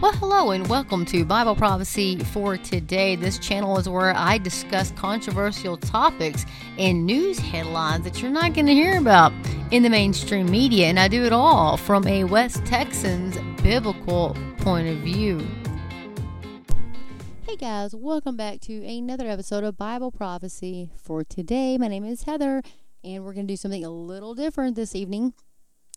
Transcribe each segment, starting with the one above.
Well, hello and welcome to Bible Prophecy for today. This channel is where I discuss controversial topics and news headlines that you're not going to hear about in the mainstream media, and I do it all from a West Texan's biblical point of view. Hey guys, welcome back to another episode of Bible Prophecy for today. My name is Heather, and we're going to do something a little different this evening.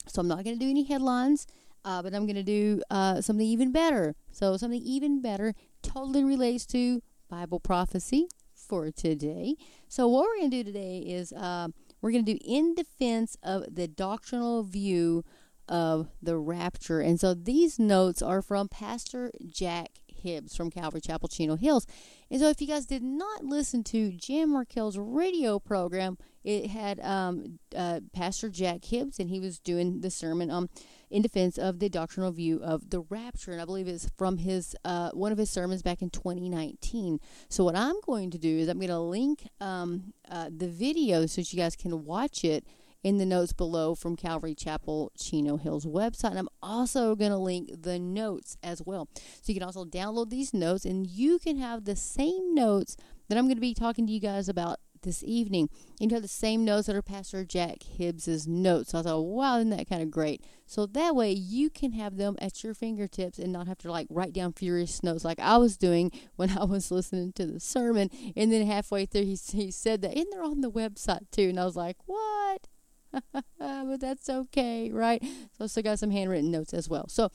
So, I'm not going to do any headlines. Uh, but I'm going to do uh, something even better. So, something even better totally relates to Bible prophecy for today. So, what we're going to do today is uh, we're going to do in defense of the doctrinal view of the rapture. And so, these notes are from Pastor Jack Hibbs from Calvary Chapel, Chino Hills. And so, if you guys did not listen to Jan Markell's radio program, it had um, uh, Pastor Jack Hibbs, and he was doing the sermon um, in defense of the doctrinal view of the rapture, and I believe it's from his uh, one of his sermons back in 2019. So what I'm going to do is I'm going to link um, uh, the video so that you guys can watch it in the notes below from Calvary Chapel Chino Hills website. And I'm also going to link the notes as well. So you can also download these notes and you can have the same notes that I'm going to be talking to you guys about this evening. And you have the same notes that are Pastor Jack Hibbs's notes. So I thought, wow, isn't that kind of great? So that way you can have them at your fingertips and not have to like write down furious notes like I was doing when I was listening to the sermon. And then halfway through, he, he said that, and they're on the website too. And I was like, what? but that's okay, right? So I still got some handwritten notes as well. So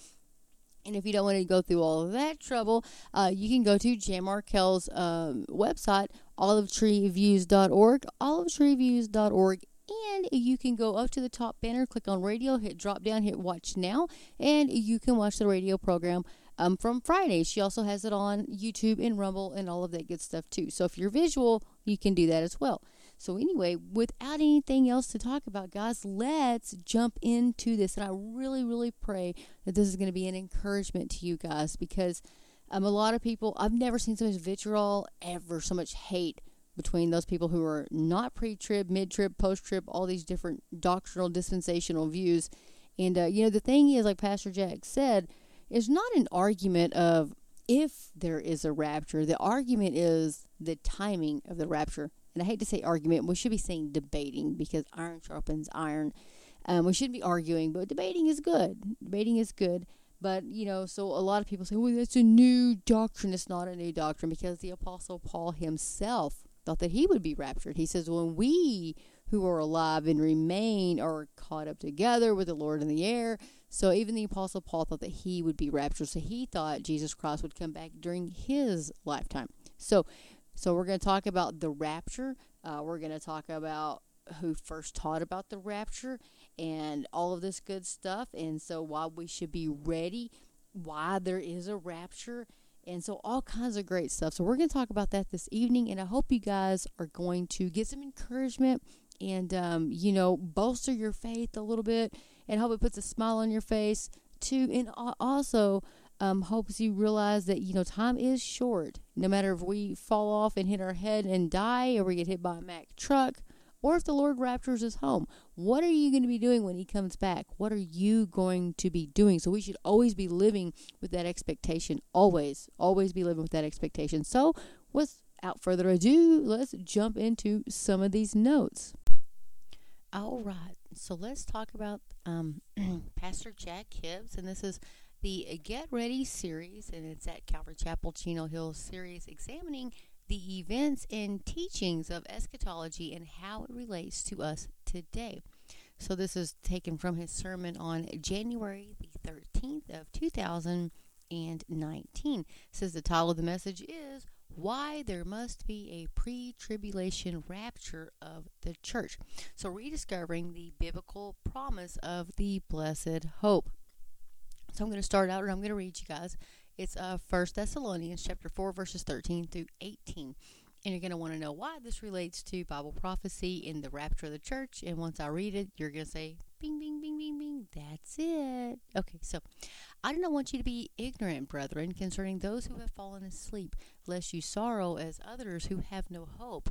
and if you don't want to go through all of that trouble, uh, you can go to Jan Markell's um, website, olivetreeviews.org, olivetreeviews.org, and you can go up to the top banner, click on radio, hit drop down, hit watch now, and you can watch the radio program um, from Friday. She also has it on YouTube and Rumble and all of that good stuff too. So if you're visual, you can do that as well. So, anyway, without anything else to talk about, guys, let's jump into this. And I really, really pray that this is going to be an encouragement to you guys because um, a lot of people, I've never seen so much vitriol ever, so much hate between those people who are not pre trib, mid trib, post trib, all these different doctrinal, dispensational views. And, uh, you know, the thing is, like Pastor Jack said, it's not an argument of if there is a rapture. The argument is the timing of the rapture and I hate to say argument, we should be saying debating because iron sharpens iron. Um, we shouldn't be arguing, but debating is good. Debating is good. But, you know, so a lot of people say, well, that's a new doctrine. It's not a new doctrine because the Apostle Paul himself thought that he would be raptured. He says, when we who are alive and remain are caught up together with the Lord in the air. So even the Apostle Paul thought that he would be raptured. So he thought Jesus Christ would come back during his lifetime. So so we're going to talk about the rapture. Uh, we're going to talk about who first taught about the rapture and all of this good stuff. And so why we should be ready, why there is a rapture. And so all kinds of great stuff. So we're going to talk about that this evening. And I hope you guys are going to get some encouragement and, um, you know, bolster your faith a little bit and hope it puts a smile on your face too. And also, um, hopes you realize that you know time is short. No matter if we fall off and hit our head and die, or we get hit by a Mack truck, or if the Lord raptures us home, what are you going to be doing when He comes back? What are you going to be doing? So we should always be living with that expectation. Always, always be living with that expectation. So, without further ado, let's jump into some of these notes. All right, so let's talk about um, Pastor Jack Hibbs, and this is the Get Ready series, and it's at Calvary Chapel Chino Hills series, examining the events and teachings of eschatology and how it relates to us today. So this is taken from his sermon on January the 13th of 2019. It says the title of the message is why there must be a pre-tribulation rapture of the church. So rediscovering the biblical promise of the blessed hope. So I'm going to start out and I'm going to read you guys. It's uh, 1 Thessalonians chapter 4, verses 13 through 18. And you're going to want to know why this relates to Bible prophecy in the rapture of the church. And once I read it, you're going to say, bing, bing, bing, bing, bing. That's it. Okay, so I do not want you to be ignorant, brethren, concerning those who have fallen asleep, lest you sorrow as others who have no hope.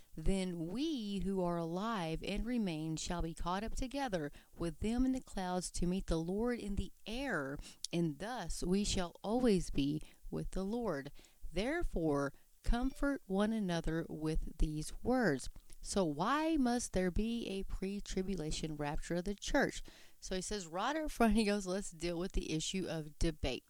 Then we who are alive and remain shall be caught up together with them in the clouds to meet the Lord in the air, and thus we shall always be with the Lord. Therefore, comfort one another with these words. So, why must there be a pre tribulation rapture of the church? So, he says right up front, he goes, let's deal with the issue of debate.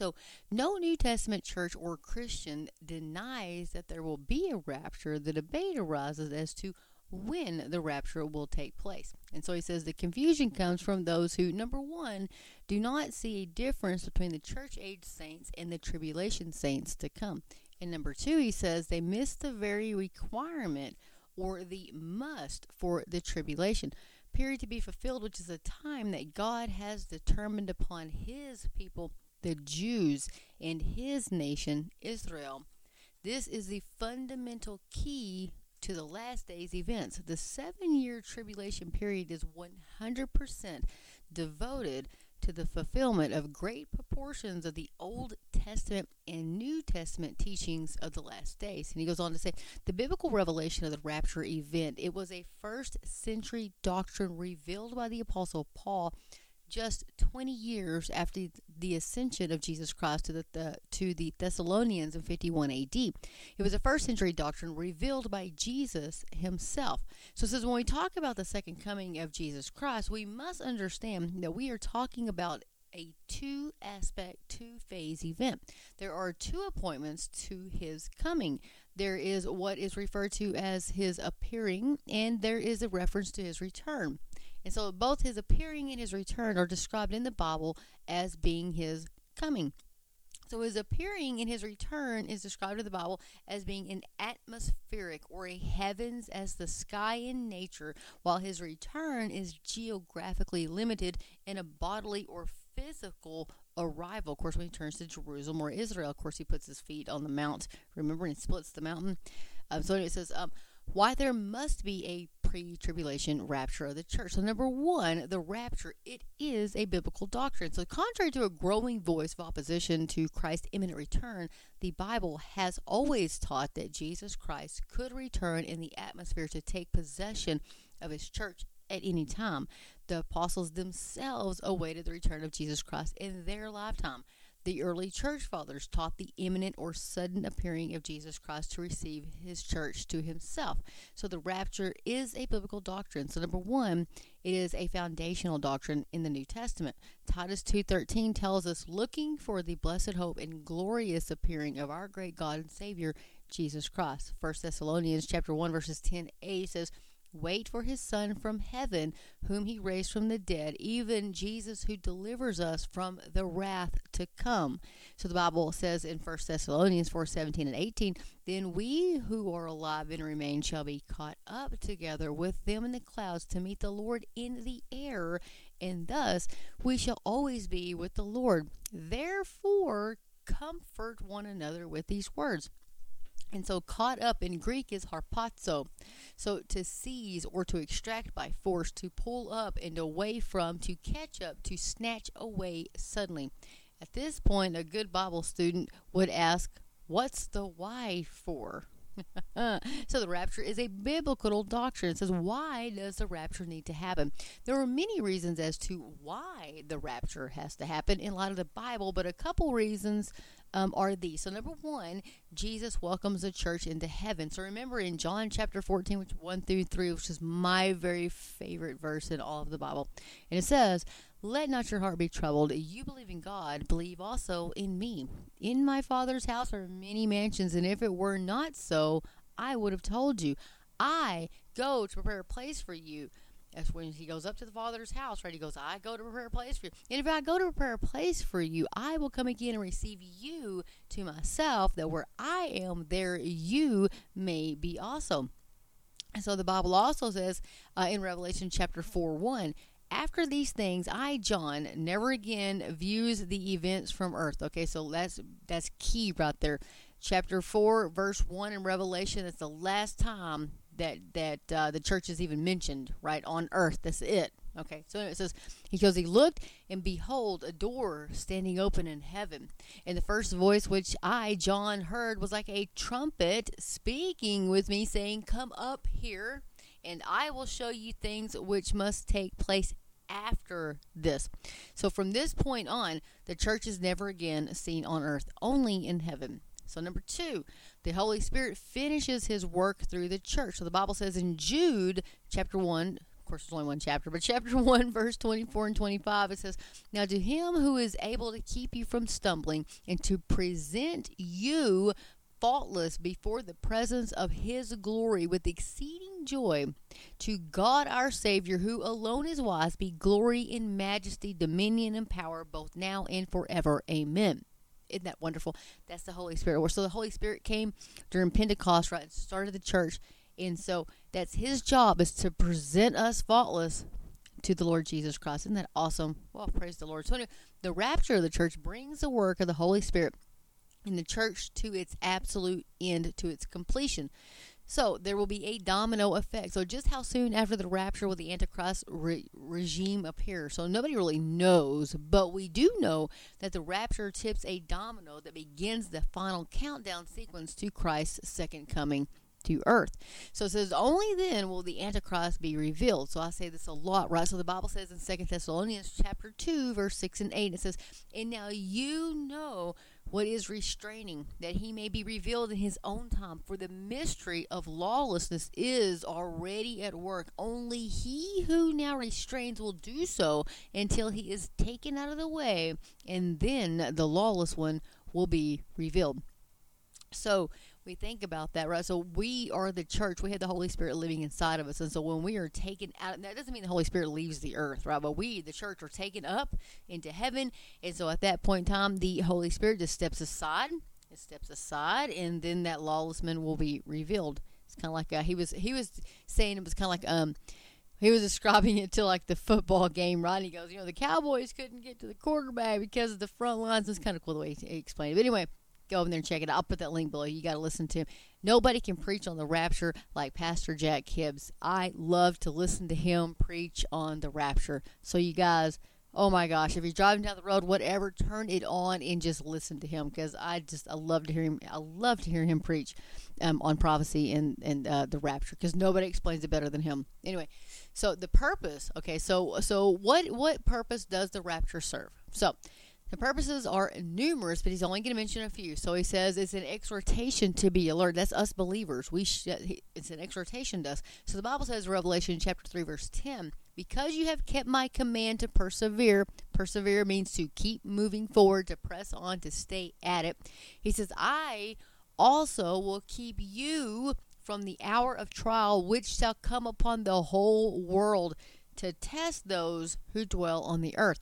So, no New Testament church or Christian denies that there will be a rapture. The debate arises as to when the rapture will take place. And so he says the confusion comes from those who, number one, do not see a difference between the church age saints and the tribulation saints to come. And number two, he says they miss the very requirement or the must for the tribulation period to be fulfilled, which is a time that God has determined upon his people, the Jews, and his nation, Israel. This is the fundamental key to the last days events. The seven year tribulation period is 100% devoted to the fulfillment of great proportions of the Old Testament and New Testament teachings of the last days. And he goes on to say the biblical revelation of the rapture event, it was a first century doctrine revealed by the apostle Paul just 20 years after the ascension of Jesus Christ to the, the, to the Thessalonians in 51 AD. It was a first century doctrine revealed by Jesus himself. So it says when we talk about the second coming of Jesus Christ, we must understand that we are talking about a two aspect, two phase event. There are two appointments to his coming. There is what is referred to as his appearing, and there is a reference to his return. And so both his appearing and his return are described in the Bible as being his coming. So his appearing and his return is described in the Bible as being an atmospheric or a heavens as the sky in nature, while his return is geographically limited in a bodily or physical arrival. Of course, when he turns to Jerusalem or Israel, of course, he puts his feet on the mount. Remember, and splits the mountain. Um, so it says, um, why there must be a pre-tribulation rapture of the church. So number one, the rapture, it is a biblical doctrine. So contrary to a growing voice of opposition to Christ's imminent return, the Bible has always taught that Jesus Christ could return in the atmosphere to take possession of his church at any time. The apostles themselves awaited the return of Jesus Christ in their lifetime. The early church fathers taught the imminent or sudden appearing of Jesus Christ to receive his church to himself. So the rapture is a biblical doctrine. So number 1, it is a foundational doctrine in the New Testament. Titus 2:13 tells us looking for the blessed hope and glorious appearing of our great God and Savior Jesus Christ. 1 Thessalonians chapter 1 verses 10a says Wait for his Son from heaven, whom he raised from the dead, even Jesus who delivers us from the wrath to come. So the Bible says in 1 Thessalonians 4 17 and 18, Then we who are alive and remain shall be caught up together with them in the clouds to meet the Lord in the air, and thus we shall always be with the Lord. Therefore, comfort one another with these words. And so, caught up in Greek is harpazo. So, to seize or to extract by force, to pull up and away from, to catch up, to snatch away suddenly. At this point, a good Bible student would ask, What's the why for? so the rapture is a biblical doctrine. It says, why does the rapture need to happen? There are many reasons as to why the rapture has to happen in light of the Bible, but a couple reasons um, are these. So, number one, Jesus welcomes the church into heaven. So, remember in John chapter 14, which 1 through 3, which is my very favorite verse in all of the Bible, and it says, Let not your heart be troubled. You believe in God, believe also in me. In my Father's house are many mansions, and if it were not so, I would have told you. I go to prepare a place for you. That's when he goes up to the Father's house, right? He goes, I go to prepare a place for you. And if I go to prepare a place for you, I will come again and receive you to myself, that where I am, there you may be also. And so the Bible also says uh, in Revelation chapter 4 1, after these things, I, John, never again views the events from earth. Okay, so that's that's key right there. chapter 4, verse 1 in Revelation. That's the last time that that uh, the church is even mentioned, right, on earth. That's it. Okay, so it says, He goes, He looked, and behold, a door standing open in heaven. And the first voice which I, John, heard was like a trumpet speaking with me, saying, Come up here, and I will show you things which must take place after this. So from this point on, the church is never again seen on earth, only in heaven. So, number two, the Holy Spirit finishes his work through the church. So, the Bible says in Jude chapter 1, of course, there's only one chapter, but chapter 1, verse 24 and 25, it says, Now to him who is able to keep you from stumbling and to present you faultless before the presence of his glory with exceeding joy, to God our Savior, who alone is wise, be glory in majesty, dominion, and power, both now and forever. Amen. Isn't that wonderful? That's the Holy Spirit. So the Holy Spirit came during Pentecost, right? Started the church. And so that's his job is to present us faultless to the Lord Jesus Christ. Isn't that awesome? Well, praise the Lord. So anyway, the rapture of the church brings the work of the Holy Spirit in the church to its absolute end, to its completion. So there will be a domino effect. So just how soon after the rapture will the Antichrist re- regime appear? So nobody really knows, but we do know that the rapture tips a domino that begins the final countdown sequence to Christ's second coming to earth. So it says only then will the Antichrist be revealed. So I say this a lot, right? So the Bible says in Second Thessalonians chapter 2, verse 6 and 8, it says, And now you know what is restraining, that he may be revealed in his own time. For the mystery of lawlessness is already at work. Only he who now restrains will do so until he is taken out of the way, and then the lawless one will be revealed. So, we think about that, right? So we are the church. We have the Holy Spirit living inside of us. And so when we are taken out, that doesn't mean the Holy Spirit leaves the earth, right? But we, the church, are taken up into heaven. And so at that point in time, the Holy Spirit just steps aside. It steps aside, and then that lawless man will be revealed. It's kind of like uh, he was he was saying it was kind of like um he was describing it to like the football game, right? And he goes, you know, the Cowboys couldn't get to the quarterback because of the front lines. It's kind of cool the way he explained it. But anyway, go over there and check it out. I'll put that link below. You got to listen to him. Nobody can preach on the rapture like Pastor Jack Hibbs. I love to listen to him preach on the rapture. So, you guys, oh my gosh, if you're driving down the road, whatever, turn it on and just listen to him because I just I love to hear him. I love to hear him preach um, on prophecy and and uh, the rapture because nobody explains it better than him. Anyway, so the purpose. Okay, so so what what purpose does the rapture serve? So the purposes are numerous, but he's only going to mention a few. So he says it's an exhortation to be alert. That's us believers. We sh- it's an exhortation to us. So the Bible says, Revelation chapter three, verse ten, because you have kept my command to persevere. Persevere means to keep moving forward, to press on, to stay at it. He says, I also will keep you from the hour of trial which shall come upon the whole world to test those who dwell on the earth.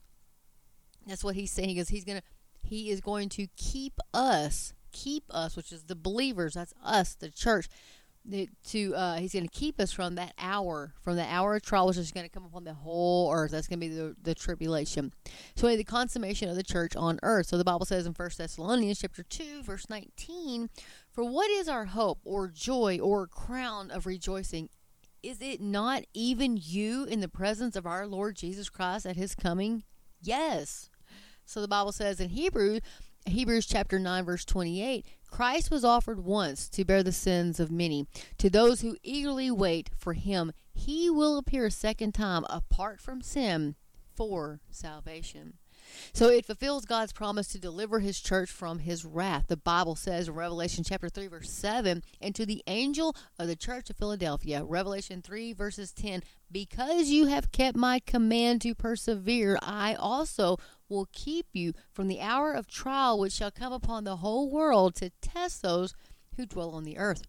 That's what he's saying is he's gonna he is going to keep us, keep us, which is the believers. That's us, the church. To uh, he's going to keep us from that hour, from the hour of trial, which is going to come upon the whole earth. That's going to be the, the tribulation. So the consummation of the church on earth. So the Bible says in First Thessalonians chapter two, verse nineteen, "For what is our hope, or joy, or crown of rejoicing? Is it not even you in the presence of our Lord Jesus Christ at His coming? Yes." So the Bible says in Hebrew, Hebrews chapter 9 verse 28, Christ was offered once to bear the sins of many. To those who eagerly wait for him, he will appear a second time apart from sin for salvation. So it fulfills God's promise to deliver his church from his wrath. The Bible says in Revelation chapter 3 verse 7, and to the angel of the church of Philadelphia, Revelation 3 verses 10, because you have kept my command to persevere, I also will keep you from the hour of trial which shall come upon the whole world to test those who dwell on the earth.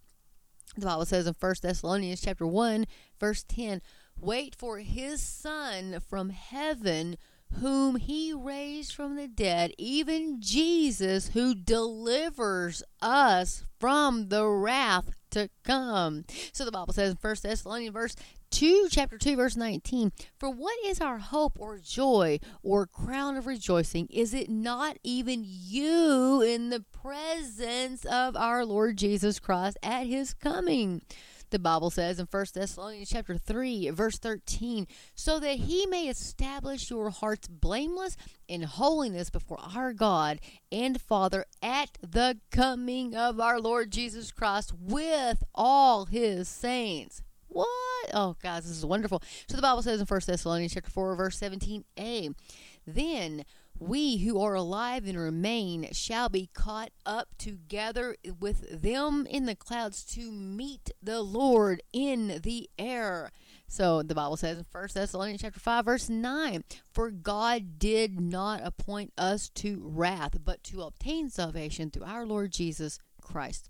The Bible says in 1 Thessalonians chapter 1 verse 10, wait for his son from heaven whom he raised from the dead, even Jesus, who delivers us from the wrath to come. So the Bible says in 1 Thessalonians verse 2, chapter 2, verse 19. For what is our hope or joy or crown of rejoicing? Is it not even you in the presence of our Lord Jesus Christ at his coming? the Bible says in 1 Thessalonians chapter 3 verse 13 so that he may establish your hearts blameless in holiness before our God and Father at the coming of our Lord Jesus Christ with all his saints what? Oh, guys, this is wonderful. So the Bible says in 1 Thessalonians chapter 4, verse 17a, Then we who are alive and remain shall be caught up together with them in the clouds to meet the Lord in the air. So the Bible says in 1 Thessalonians chapter 5 verse 9, for God did not appoint us to wrath, but to obtain salvation through our Lord Jesus Christ.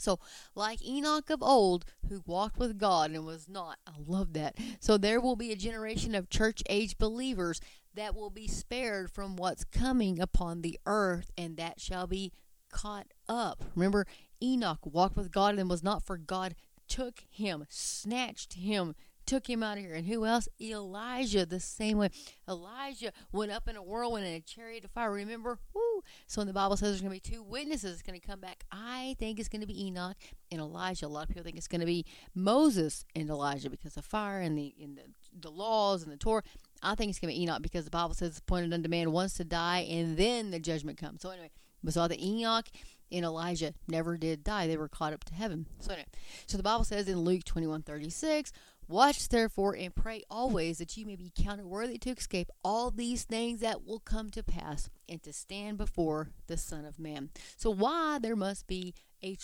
So, like Enoch of old, who walked with God and was not, I love that. So, there will be a generation of church age believers that will be spared from what's coming upon the earth, and that shall be caught up. Remember, Enoch walked with God and was not for God took him, snatched him, took him out of here. And who else? Elijah, the same way. Elijah went up in a whirlwind in a chariot of fire. Remember? Woo! So when the Bible says there's going to be two witnesses it's going to come back. I think it's going to be Enoch and Elijah. A lot of people think it's going to be Moses and Elijah because of fire and the, and the, the laws and the Torah. I think it's going to be Enoch because the Bible says it's appointed unto man once to die and then the judgment comes. So anyway, we saw that Enoch and Elijah never did die. They were caught up to heaven. So anyway, so the Bible says in Luke 21, 36, Watch therefore and pray always that you may be counted worthy to escape all these things that will come to pass and to stand before the Son of Man. So why there must be a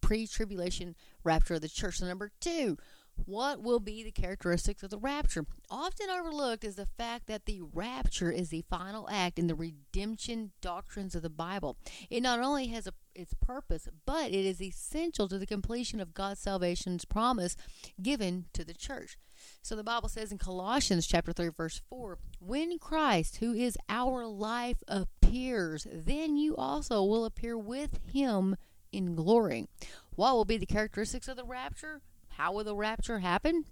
pre-tribulation rapture of the church. Number two, what will be the characteristics of the rapture? Often overlooked is the fact that the rapture is the final act in the redemption doctrines of the Bible. It not only has a, its purpose, but it is essential to the completion of God's salvation's promise given to the church. So the Bible says in Colossians chapter 3 verse 4, when Christ, who is our life, appears, then you also will appear with him in glory. What will be the characteristics of the rapture? How will the rapture happen?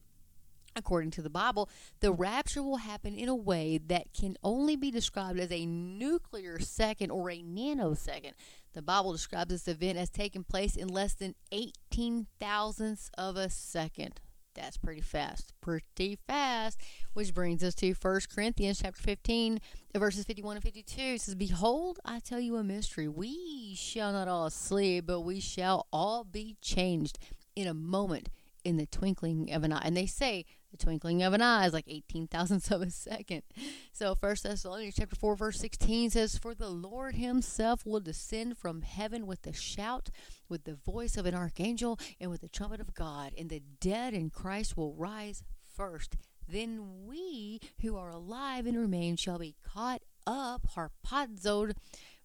According to the Bible, the rapture will happen in a way that can only be described as a nuclear second or a nanosecond. The Bible describes this event as taking place in less than 18 thousandths of a second. That's pretty fast. Pretty fast. Which brings us to 1 Corinthians chapter 15, verses 51 and 52. It says, Behold, I tell you a mystery. We shall not all sleep, but we shall all be changed in a moment in the twinkling of an eye. And they say the twinkling of an eye is like 18 thousandths of a second. So First Thessalonians chapter 4, verse 16 says, For the Lord himself will descend from heaven with a shout, with the voice of an archangel, and with the trumpet of God, and the dead in Christ will rise first. Then we who are alive and remain shall be caught up, harpazoed,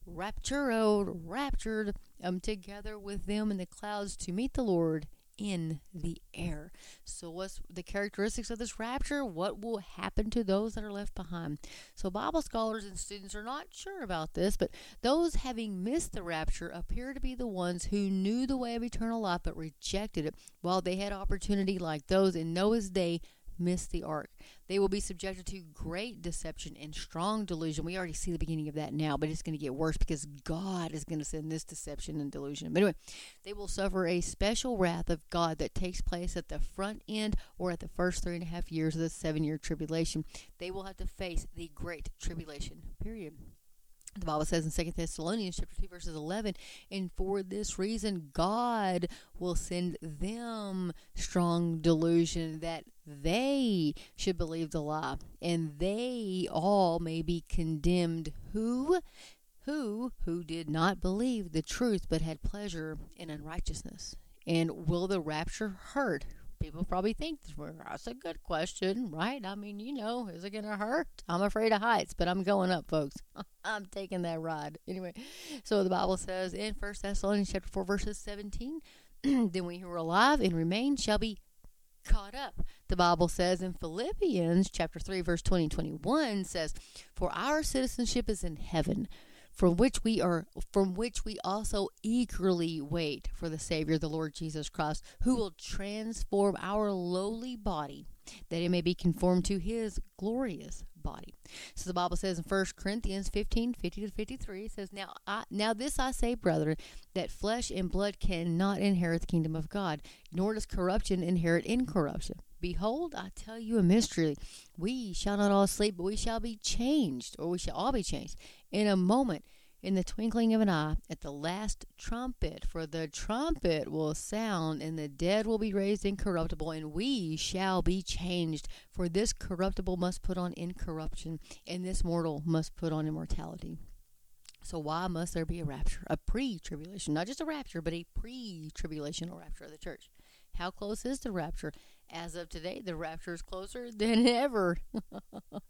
raptured, raptured um, together with them in the clouds to meet the Lord in the air. So, what's the characteristics of this rapture? What will happen to those that are left behind? So, Bible scholars and students are not sure about this, but those having missed the rapture appear to be the ones who knew the way of eternal life but rejected it, while they had opportunity like those in Noah's day missed the ark. They will be subjected to great deception and strong delusion. We already see the beginning of that now, but it's going to get worse because God is going to send this deception and delusion. But anyway, they will suffer a special wrath of God that takes place at the front end or at the first three and a half years of the seven year tribulation. They will have to face the great tribulation period. The Bible says in Second Thessalonians chapter 2 verses 11, and for this reason God will send them strong delusion that they should believe the lie, and they all may be condemned who who who did not believe the truth but had pleasure in unrighteousness. And will the rapture hurt? People probably think that's a good question, right? I mean, you know, is it going to hurt? I'm afraid of heights, but I'm going up, folks. I'm taking that ride. Anyway, so the Bible says in First Thessalonians chapter 4, verses 17, then we who are alive and remain shall be caught up. The Bible says in Philippians chapter 3, verse 20 21 says, For our citizenship is in heaven from which we are from which we also eagerly wait for the Savior, the Lord Jesus Christ, who will transform our lowly body that it may be conformed to his glorious body. So the Bible says in 1 Corinthians 15, 50 to 53, it says, Now I, now this I say, brethren, that flesh and blood cannot inherit the kingdom of God, nor does corruption inherit incorruption. Behold, I tell you a mystery. We shall not all sleep, but we shall be changed, or we shall all be changed in a moment, in the twinkling of an eye, at the last trumpet. For the trumpet will sound, and the dead will be raised incorruptible, and we shall be changed. For this corruptible must put on incorruption, and this mortal must put on immortality. So why must there be a rapture, a pre-tribulation, not just a rapture, but a pre-tribulational rapture of the church? How close is the rapture? As of today, the rapture is closer than ever.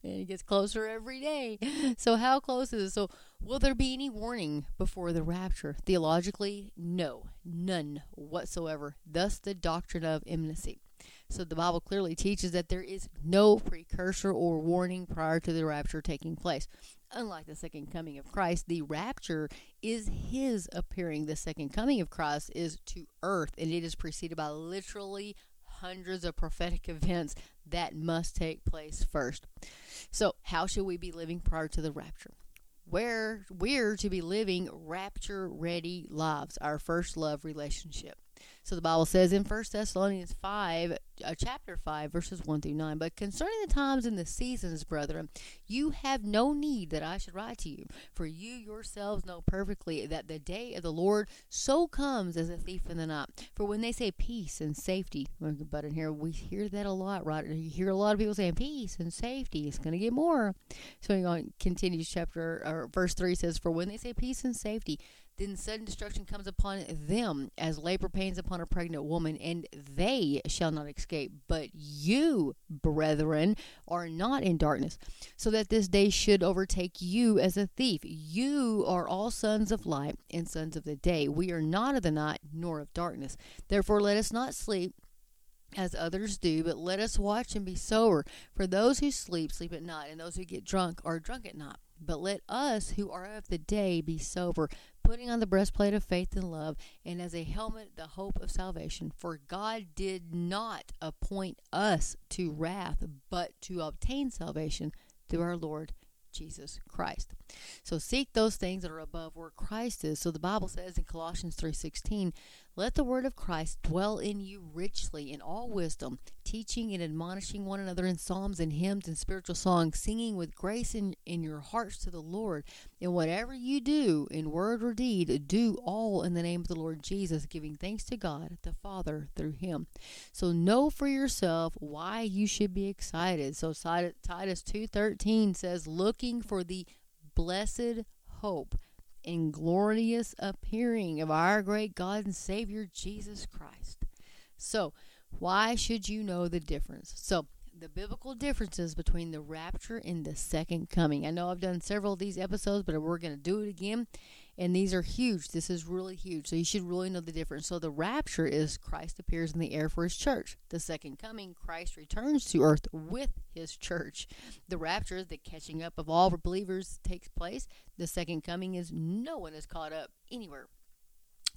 and it gets closer every day. So, how close is it? So, will there be any warning before the rapture? Theologically, no, none whatsoever. Thus, the doctrine of imminency. So, the Bible clearly teaches that there is no precursor or warning prior to the rapture taking place. Unlike the second coming of Christ, the rapture is his appearing. The second coming of Christ is to earth, and it is preceded by literally hundreds of prophetic events that must take place first. So, how should we be living prior to the rapture? Where we're to be living rapture ready lives, our first love relationship. So the Bible says in 1 Thessalonians 5, uh, chapter 5, verses 1 through 9, But concerning the times and the seasons, brethren, you have no need that I should write to you, for you yourselves know perfectly that the day of the Lord so comes as a thief in the night. For when they say peace and safety, but in here we hear that a lot, right? You hear a lot of people saying peace and safety. It's going to get more. So he continues chapter, or verse 3 says, For when they say peace and safety, then sudden destruction comes upon them as labor pains upon a pregnant woman, and they shall not escape. But you, brethren, are not in darkness, so that this day should overtake you as a thief. You are all sons of light and sons of the day. We are not of the night nor of darkness. Therefore, let us not sleep as others do, but let us watch and be sober. For those who sleep, sleep at night, and those who get drunk are drunk at night. But let us who are of the day be sober, putting on the breastplate of faith and love, and as a helmet the hope of salvation. For God did not appoint us to wrath, but to obtain salvation through our Lord Jesus Christ. So seek those things that are above where Christ is. So the Bible says in Colossians 3:16, let the word of Christ dwell in you richly in all wisdom, teaching and admonishing one another in psalms and hymns and spiritual songs, singing with grace in, in your hearts to the Lord. And whatever you do, in word or deed, do all in the name of the Lord Jesus, giving thanks to God the Father through him. So know for yourself why you should be excited. So Titus 2:13 says, looking for the blessed hope and glorious appearing of our great God and Savior Jesus Christ. So, why should you know the difference? So, the biblical differences between the rapture and the second coming. I know I've done several of these episodes, but we're going to do it again. And these are huge. This is really huge. So you should really know the difference. So the rapture is Christ appears in the air for his church. The second coming, Christ returns to earth with his church. The rapture is the catching up of all believers takes place. The second coming is no one is caught up anywhere.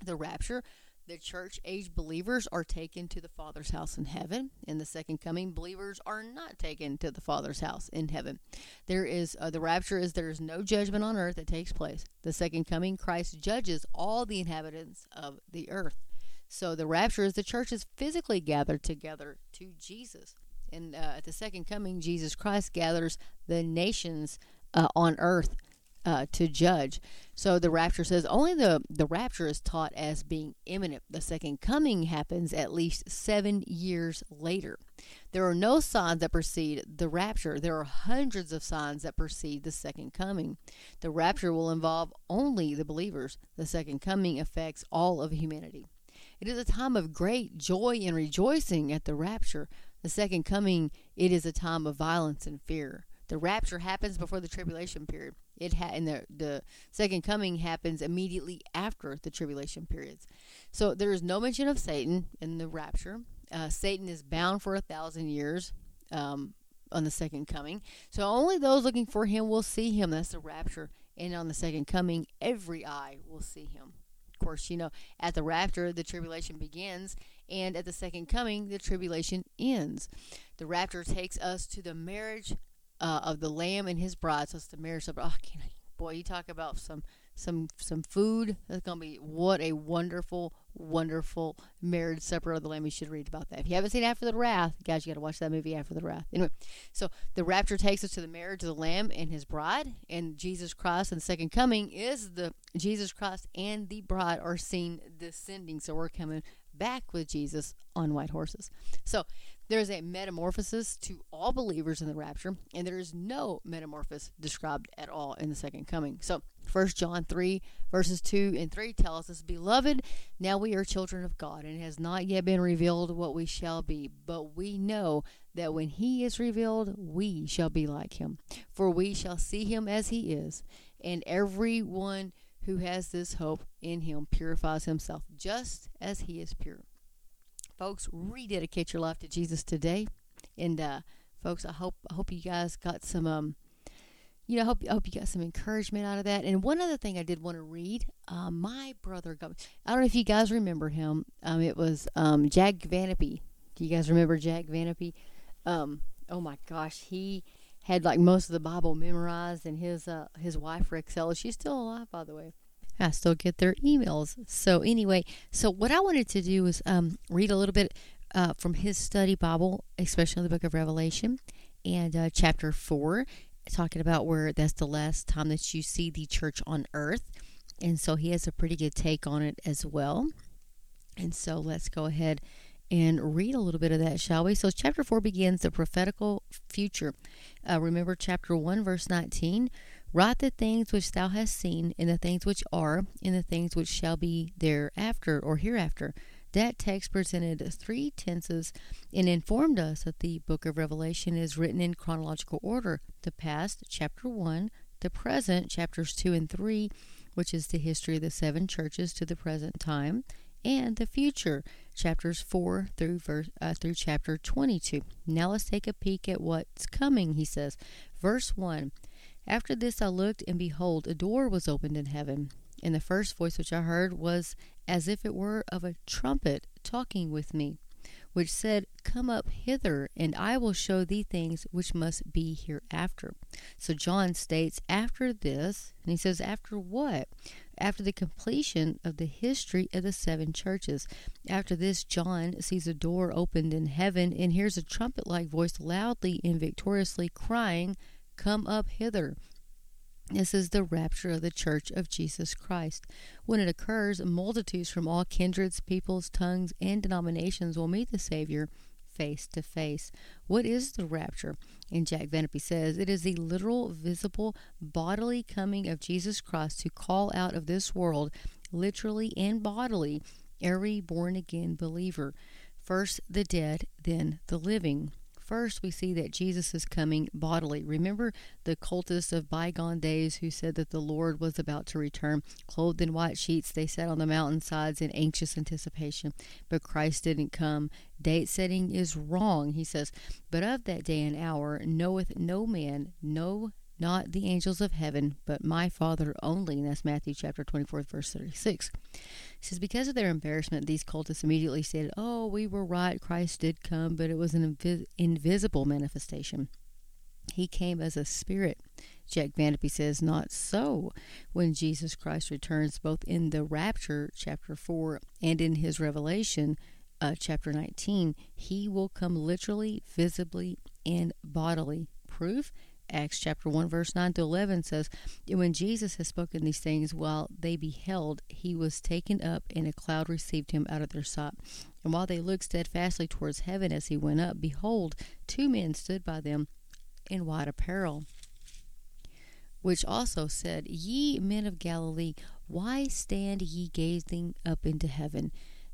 The rapture the church age believers are taken to the Father's house in heaven. In the second coming, believers are not taken to the Father's house in heaven. There is uh, the rapture is there is no judgment on earth that takes place. The second coming, Christ judges all the inhabitants of the earth. So the rapture is the church is physically gathered together to Jesus. And uh, at the second coming, Jesus Christ gathers the nations uh, on earth uh, to judge. So the rapture says only the, the rapture is taught as being imminent. The second coming happens at least seven years later. There are no signs that precede the rapture. There are hundreds of signs that precede the second coming. The rapture will involve only the believers. The second coming affects all of humanity. It is a time of great joy and rejoicing at the rapture. The second coming, it is a time of violence and fear. The rapture happens before the tribulation period. It ha- and the the second coming happens immediately after the tribulation periods. So there is no mention of Satan in the rapture. Uh, Satan is bound for a thousand years um, on the second coming. So only those looking for him will see him. That's the rapture. And on the second coming, every eye will see him. Of course, you know, at the rapture, the tribulation begins, and at the second coming, the tribulation ends. The rapture takes us to the marriage uh, of the Lamb and his bride. So it's the marriage of, oh, boy, you talk about some some some food. That's gonna be what a wonderful, wonderful marriage supper of the Lamb. You should read about that. If you haven't seen After the Wrath, guys, you got to watch that movie After the Wrath. Anyway, so the rapture takes us to the marriage of the Lamb and His bride, and Jesus Christ and the second coming is the Jesus Christ and the bride are seen descending. So we're coming back with Jesus on white horses. So there is a metamorphosis to all believers in the rapture, and there is no metamorphosis described at all in the second coming. So, 1 John 3, verses 2 and 3 tells us, Beloved, now we are children of God, and it has not yet been revealed what we shall be, but we know that when he is revealed, we shall be like him. For we shall see him as he is, and everyone who has this hope in him purifies himself just as he is pure. Folks, rededicate your life to Jesus today. And uh, folks, I hope I hope you guys got some um, you know, I hope I hope you got some encouragement out of that. And one other thing I did want to read, uh, my brother got. I don't know if you guys remember him. Um, it was um, Jack Van Impe. Do you guys remember Jack Van Impe? Um, oh my gosh, he had like most of the Bible memorized, and his uh, his wife Rexella, she's still alive, by the way. I still get their emails. So anyway, so what I wanted to do was um, read a little bit uh, from his study Bible, especially the Book of Revelation, and uh, chapter four, talking about where that's the last time that you see the church on earth, and so he has a pretty good take on it as well. And so let's go ahead and read a little bit of that, shall we? So, chapter 4 begins the prophetical future. Uh, remember, chapter 1, verse 19 Write the things which thou hast seen, and the things which are, and the things which shall be thereafter or hereafter. That text presented three tenses and informed us that the book of Revelation is written in chronological order the past, chapter 1, the present, chapters 2 and 3, which is the history of the seven churches to the present time, and the future, chapters 4 through verse uh, through chapter 22. Now let's take a peek at what's coming, he says. Verse 1. After this I looked, and behold, a door was opened in heaven. And the first voice which I heard was as if it were of a trumpet talking with me, which said, Come up hither, and I will show thee things which must be hereafter. So John states, After this, and he says, After what? after the completion of the history of the seven churches. After this, John sees a door opened in heaven and hears a trumpet like voice loudly and victoriously crying, Come up hither. This is the rapture of the church of Jesus Christ. When it occurs, multitudes from all kindreds, peoples, tongues, and denominations will meet the Savior face to face. What is the rapture? And Jack Van Impe says it is the literal, visible, bodily coming of Jesus Christ to call out of this world, literally and bodily, every born again believer. First the dead, then the living. First, we see that Jesus is coming bodily. Remember the cultists of bygone days who said that the Lord was about to return. Clothed in white sheets, they sat on the mountainsides in anxious anticipation. But Christ didn't come. Date setting is wrong, he says. But of that day and hour knoweth no man, no not the angels of heaven, but my Father only. And that's Matthew chapter 24, verse 36. It says, Because of their embarrassment, these cultists immediately said, Oh, we were right. Christ did come, but it was an invis- invisible manifestation. He came as a spirit. Jack Van Impe says, Not so. When Jesus Christ returns, both in the rapture, chapter 4, and in his revelation, uh, chapter 19, he will come literally, visibly, and bodily. Proof Acts chapter 1, verse 9 to 11 says, When Jesus had spoken these things while they beheld, he was taken up, and a cloud received him out of their sight. And while they looked steadfastly towards heaven as he went up, behold, two men stood by them in white apparel, which also said, Ye men of Galilee, why stand ye gazing up into heaven?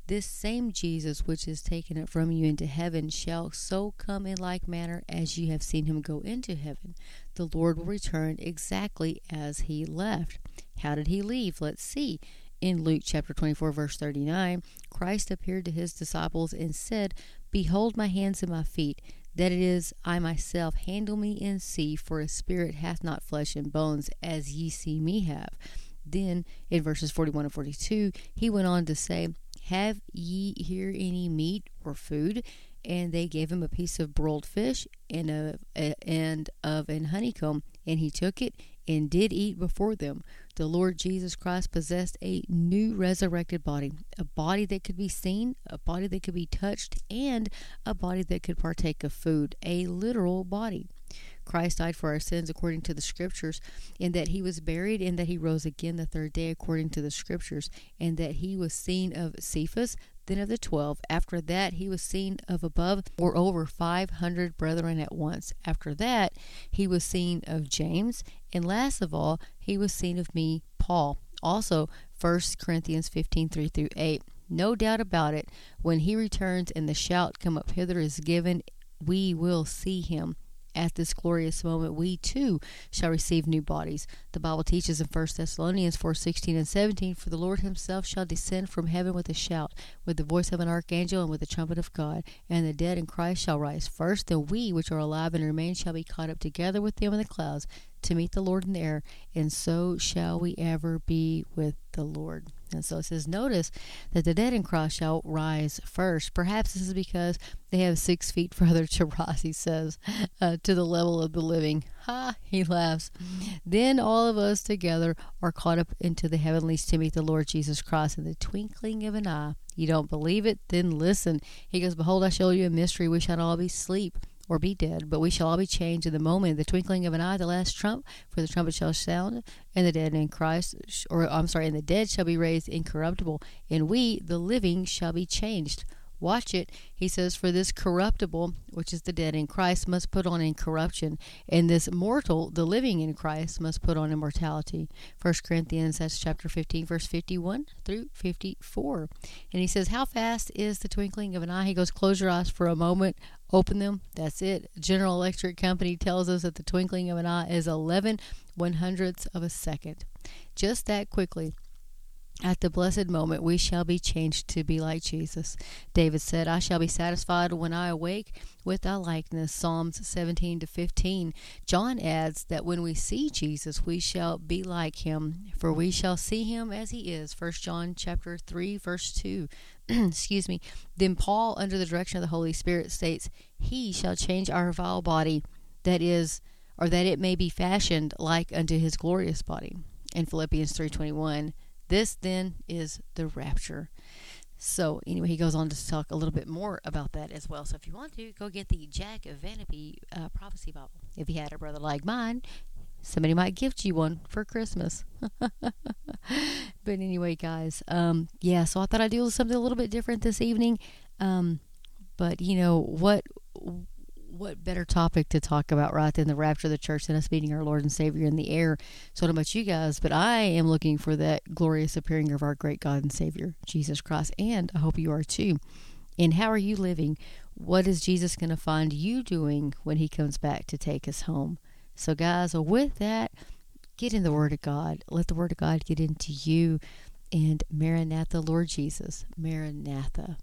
This same Jesus which is taken up from you into heaven shall so come in like manner as you have seen him go into heaven. The Lord will return exactly as he left. How did he leave? Let's see. In Luke chapter 24, verse 39, Christ appeared to his disciples and said, Behold my hands and my feet. that it is I myself handle me and see, for a spirit hath not flesh and bones, as ye see me have. Then in verses 41 and 42, he went on to say, Have ye here any meat or food? And they gave him a piece of broiled fish and, a, and of an honeycomb, and he took it and did eat before them. The Lord Jesus Christ possessed a new resurrected body, a body that could be seen, a body that could be touched, and a body that could partake of food, a literal body. Christ died for our sins according to the scriptures, and that he was buried, and that he rose again the third day according to the scriptures, and that he was seen of Cephas, then of the twelve. After that, he was seen of above or over five hundred brethren at once. After that, he was seen of James, and last of all, he was seen of me, Paul. Also, 1 Corinthians 15 3 through 8. No doubt about it, when he returns and the shout, Come up hither, is given, we will see him at this glorious moment we too shall receive new bodies. The Bible teaches in 1 Thessalonians 4:16 and 17, "For the Lord himself shall descend from heaven with a shout, with the voice of an archangel and with the trumpet of God, and the dead in Christ shall rise first, then we which are alive and remain shall be caught up together with them in the clouds to meet the Lord in the air, and so shall we ever be with the Lord." And so it says, notice that the dead in Christ shall rise first. Perhaps this is because they have six feet further to rise, he says, uh, to the level of the living. Ha, he laughs. Then all of us together are caught up into the heavenlies to meet the Lord Jesus Christ in the twinkling of an eye. You don't believe it? Then listen. He goes, Behold, I show you a mystery. We shall all be asleep or be dead, but we shall all be changed in the moment, the twinkling of an eye, the last trump, for the trumpet shall sound, and the dead in Christ, or I'm sorry, and the dead shall be raised incorruptible, and we, the living, shall be changed. Watch it. He says, For this corruptible, which is the dead in Christ, must put on incorruption, and this mortal, the living in Christ, must put on immortality. First Corinthians, that's chapter 15, verse 51 through 54. And he says, How fast is the twinkling of an eye? He goes, Close your eyes for a moment, open them. That's it. General Electric Company tells us that the twinkling of an eye is 11 one hundredths of a second. Just that quickly. At the blessed moment, we shall be changed to be like Jesus. David said, I shall be satisfied when I awake with thy likeness. Psalms 17 to 15. John adds that when we see Jesus, we shall be like him, for we shall see him as he is. 1 John chapter 3, verse 2. Excuse me. Then Paul, under the direction of the Holy Spirit, states, He shall change our vile body, that is, or that it may be fashioned like unto his glorious body. In Philippians 321. This then is the rapture. So anyway, he goes on to talk a little bit more about that as well. So if you want to, go get the Jack Van Impe uh, Prophecy Bible. If you had a brother like mine, somebody might gift you one for Christmas. but anyway, guys, um, yeah. So I thought I'd do something a little bit different this evening. Um, but you know what? What better topic to talk about, right, than the rapture of the church and us meeting our Lord and Savior in the air? So, don't know about you guys, but I am looking for that glorious appearing of our great God and Savior, Jesus Christ, and I hope you are too. And how are you living? What is Jesus going to find you doing when He comes back to take us home? So, guys, with that, get in the Word of God. Let the Word of God get into you. And Maranatha, Lord Jesus, Maranatha.